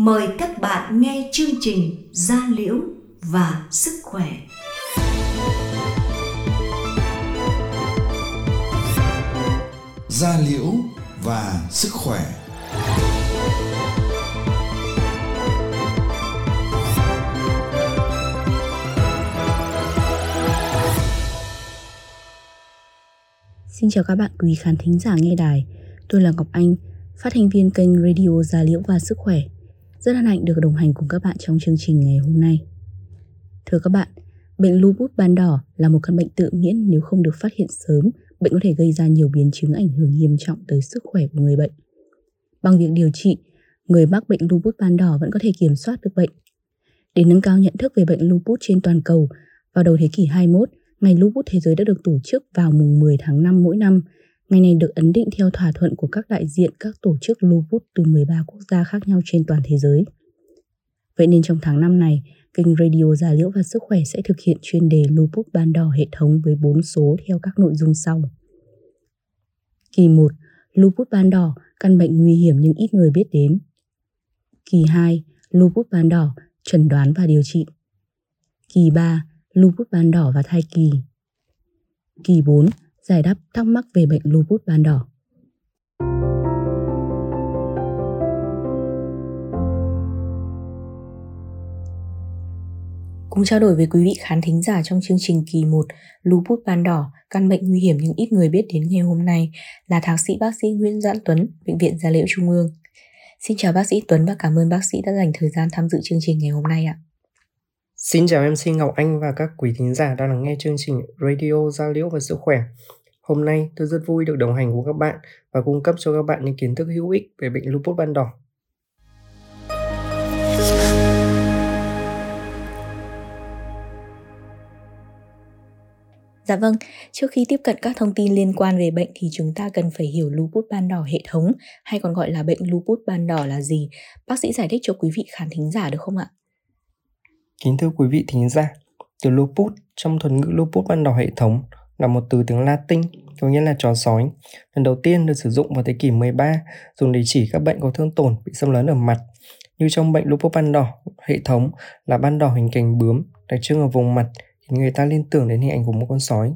Mời các bạn nghe chương trình Gia Liễu và Sức Khỏe. Gia Liễu và Sức Khỏe Xin chào các bạn quý khán thính giả nghe đài. Tôi là Ngọc Anh, phát thanh viên kênh Radio Gia Liễu và Sức Khỏe. Rất hân hạnh được đồng hành cùng các bạn trong chương trình ngày hôm nay. Thưa các bạn, bệnh lupus ban đỏ là một căn bệnh tự miễn nếu không được phát hiện sớm, bệnh có thể gây ra nhiều biến chứng ảnh hưởng nghiêm trọng tới sức khỏe của người bệnh. Bằng việc điều trị, người mắc bệnh lupus ban đỏ vẫn có thể kiểm soát được bệnh. Để nâng cao nhận thức về bệnh lupus trên toàn cầu, vào đầu thế kỷ 21, Ngày Lupus Thế giới đã được tổ chức vào mùng 10 tháng 5 mỗi năm. Ngày này được ấn định theo thỏa thuận của các đại diện các tổ chức Lupus từ 13 quốc gia khác nhau trên toàn thế giới. Vậy nên trong tháng năm này, kênh Radio Gia Liễu và Sức Khỏe sẽ thực hiện chuyên đề Lupus ban đỏ hệ thống với 4 số theo các nội dung sau. Kỳ 1. Lupus ban đỏ, căn bệnh nguy hiểm nhưng ít người biết đến. Kỳ 2. Lupus ban đỏ, chẩn đoán và điều trị. Kỳ 3 lupus ban đỏ và thai kỳ. Kỳ 4. Giải đáp thắc mắc về bệnh lupus ban đỏ. Cùng trao đổi với quý vị khán thính giả trong chương trình kỳ 1 Lupus ban đỏ, căn bệnh nguy hiểm nhưng ít người biết đến ngày hôm nay là thạc sĩ bác sĩ Nguyễn Doãn Tuấn, Bệnh viện Gia Liễu Trung ương. Xin chào bác sĩ Tuấn và cảm ơn bác sĩ đã dành thời gian tham dự chương trình ngày hôm nay ạ. Xin chào MC Ngọc Anh và các quý thính giả đang lắng nghe chương trình Radio Giao liễu và sức khỏe. Hôm nay tôi rất vui được đồng hành cùng các bạn và cung cấp cho các bạn những kiến thức hữu ích về bệnh lupus ban đỏ. Dạ vâng, trước khi tiếp cận các thông tin liên quan về bệnh thì chúng ta cần phải hiểu lupus ban đỏ hệ thống hay còn gọi là bệnh lupus ban đỏ là gì. Bác sĩ giải thích cho quý vị khán thính giả được không ạ? Kính thưa quý vị thính giả, từ lupus trong thuật ngữ lupus ban đỏ hệ thống là một từ tiếng Latin có nghĩa là chó sói. Lần đầu tiên được sử dụng vào thế kỷ 13 dùng để chỉ các bệnh có thương tổn bị xâm lấn ở mặt. Như trong bệnh lupus ban đỏ hệ thống là ban đỏ hình cánh bướm đặc trưng ở vùng mặt thì người ta liên tưởng đến hình ảnh của một con sói.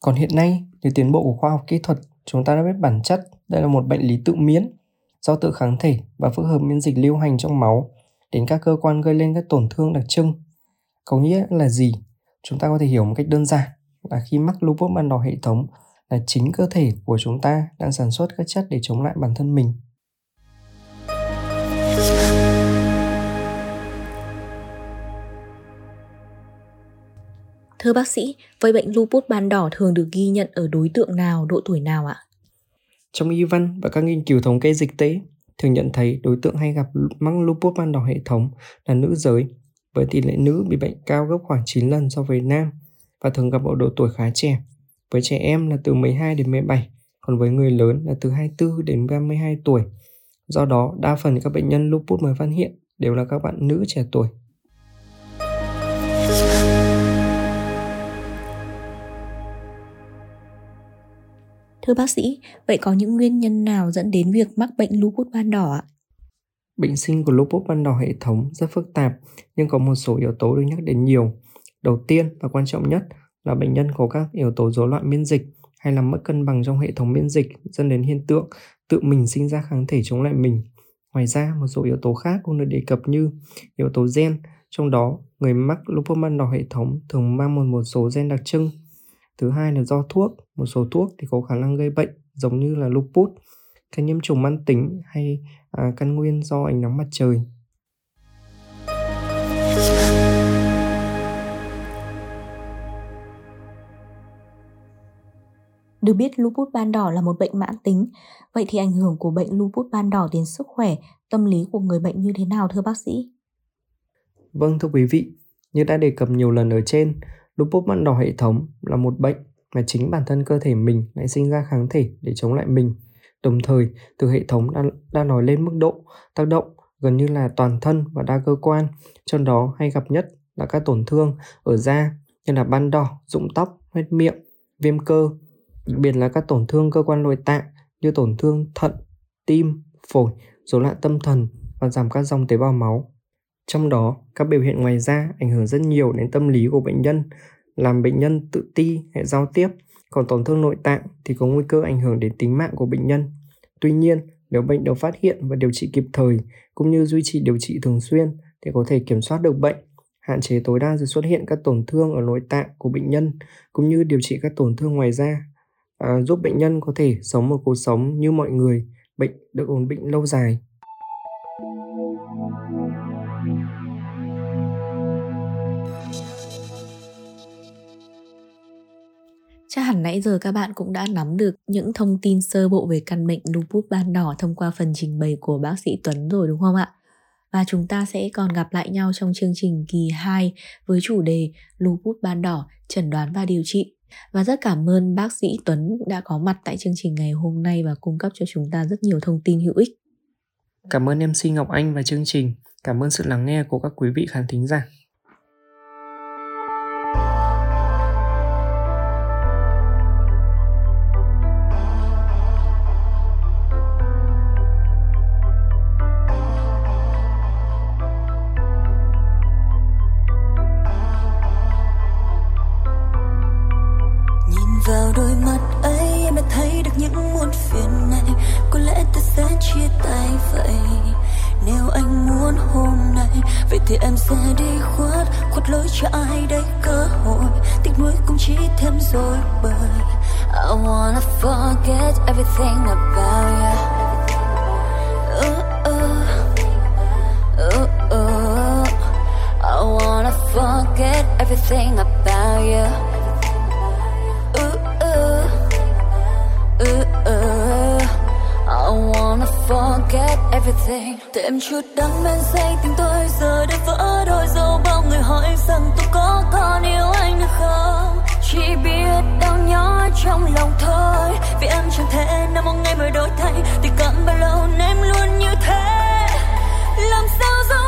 Còn hiện nay, nhờ tiến bộ của khoa học kỹ thuật, chúng ta đã biết bản chất đây là một bệnh lý tự miễn do tự kháng thể và phức hợp miễn dịch lưu hành trong máu đến các cơ quan gây lên các tổn thương đặc trưng. Có nghĩa là gì? Chúng ta có thể hiểu một cách đơn giản là khi mắc lupus ban đỏ hệ thống là chính cơ thể của chúng ta đang sản xuất các chất để chống lại bản thân mình. Thưa bác sĩ, vậy bệnh lupus ban đỏ thường được ghi nhận ở đối tượng nào, độ tuổi nào ạ? Trong y văn và các nghiên cứu thống kê dịch tễ, thường nhận thấy đối tượng hay gặp mắc lupus ban đỏ hệ thống là nữ giới, với tỷ lệ nữ bị bệnh cao gấp khoảng 9 lần so với nam và thường gặp ở độ tuổi khá trẻ. Với trẻ em là từ 12 đến 17, còn với người lớn là từ 24 đến 32 tuổi. Do đó, đa phần các bệnh nhân lupus mới phát hiện đều là các bạn nữ trẻ tuổi. Thưa bác sĩ, vậy có những nguyên nhân nào dẫn đến việc mắc bệnh lupus ban đỏ ạ? Bệnh sinh của lupus ban đỏ hệ thống rất phức tạp nhưng có một số yếu tố được nhắc đến nhiều. Đầu tiên và quan trọng nhất là bệnh nhân có các yếu tố rối loạn miễn dịch hay là mất cân bằng trong hệ thống miễn dịch dẫn đến hiện tượng tự mình sinh ra kháng thể chống lại mình. Ngoài ra, một số yếu tố khác cũng được đề cập như yếu tố gen, trong đó người mắc lupus ban đỏ hệ thống thường mang một một số gen đặc trưng. Thứ hai là do thuốc, một số thuốc thì có khả năng gây bệnh giống như là lupus, các nhiễm trùng mãn tính hay à, căn nguyên do ánh nắng mặt trời. Được biết lupus ban đỏ là một bệnh mãn tính, vậy thì ảnh hưởng của bệnh lupus ban đỏ đến sức khỏe, tâm lý của người bệnh như thế nào thưa bác sĩ? Vâng thưa quý vị, như đã đề cập nhiều lần ở trên, lupus ban đỏ hệ thống là một bệnh mà chính bản thân cơ thể mình lại sinh ra kháng thể để chống lại mình. Đồng thời, từ hệ thống đã, đã nói lên mức độ tác động gần như là toàn thân và đa cơ quan, trong đó hay gặp nhất là các tổn thương ở da như là ban đỏ, rụng tóc, huyết miệng, viêm cơ, đặc biệt là các tổn thương cơ quan nội tạng như tổn thương thận, tim, phổi, rối loạn tâm thần, và giảm các dòng tế bào máu. Trong đó, các biểu hiện ngoài da ảnh hưởng rất nhiều đến tâm lý của bệnh nhân, làm bệnh nhân tự ti hay giao tiếp, còn tổn thương nội tạng thì có nguy cơ ảnh hưởng đến tính mạng của bệnh nhân. Tuy nhiên, nếu bệnh được phát hiện và điều trị kịp thời cũng như duy trì điều trị thường xuyên thì có thể kiểm soát được bệnh, hạn chế tối đa sự xuất hiện các tổn thương ở nội tạng của bệnh nhân cũng như điều trị các tổn thương ngoài da, à, giúp bệnh nhân có thể sống một cuộc sống như mọi người, bệnh được ổn định lâu dài. Chắc hẳn nãy giờ các bạn cũng đã nắm được những thông tin sơ bộ về căn bệnh lupus ban đỏ thông qua phần trình bày của bác sĩ Tuấn rồi đúng không ạ? Và chúng ta sẽ còn gặp lại nhau trong chương trình kỳ 2 với chủ đề lupus ban đỏ, chẩn đoán và điều trị. Và rất cảm ơn bác sĩ Tuấn đã có mặt tại chương trình ngày hôm nay và cung cấp cho chúng ta rất nhiều thông tin hữu ích. Cảm ơn MC Ngọc Anh và chương trình. Cảm ơn sự lắng nghe của các quý vị khán thính giả. Thì em sẽ đi khuất khuất lối cho ai đây? Cơ hội tiếc nuối cũng chỉ thêm rồi bởi I wanna forget everything about you uh, uh, uh, uh. I wanna forget everything about you uh, uh, forget everything. Thêm chút đắng men say tình rằng tôi có còn yêu anh được không? Chỉ biết đau nhói trong lòng thôi. Vì em chẳng thể nào một ngày mới đổi thay. Thì cần bao lâu em luôn như thế. Làm sao giấu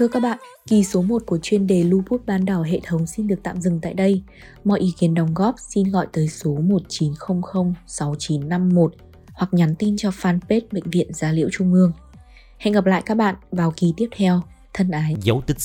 Thưa các bạn, kỳ số 1 của chuyên đề Lupus ban đỏ hệ thống xin được tạm dừng tại đây. Mọi ý kiến đóng góp xin gọi tới số 1900 6951 hoặc nhắn tin cho fanpage Bệnh viện Gia Liễu Trung ương. Hẹn gặp lại các bạn vào kỳ tiếp theo. Thân ái. Dấu tích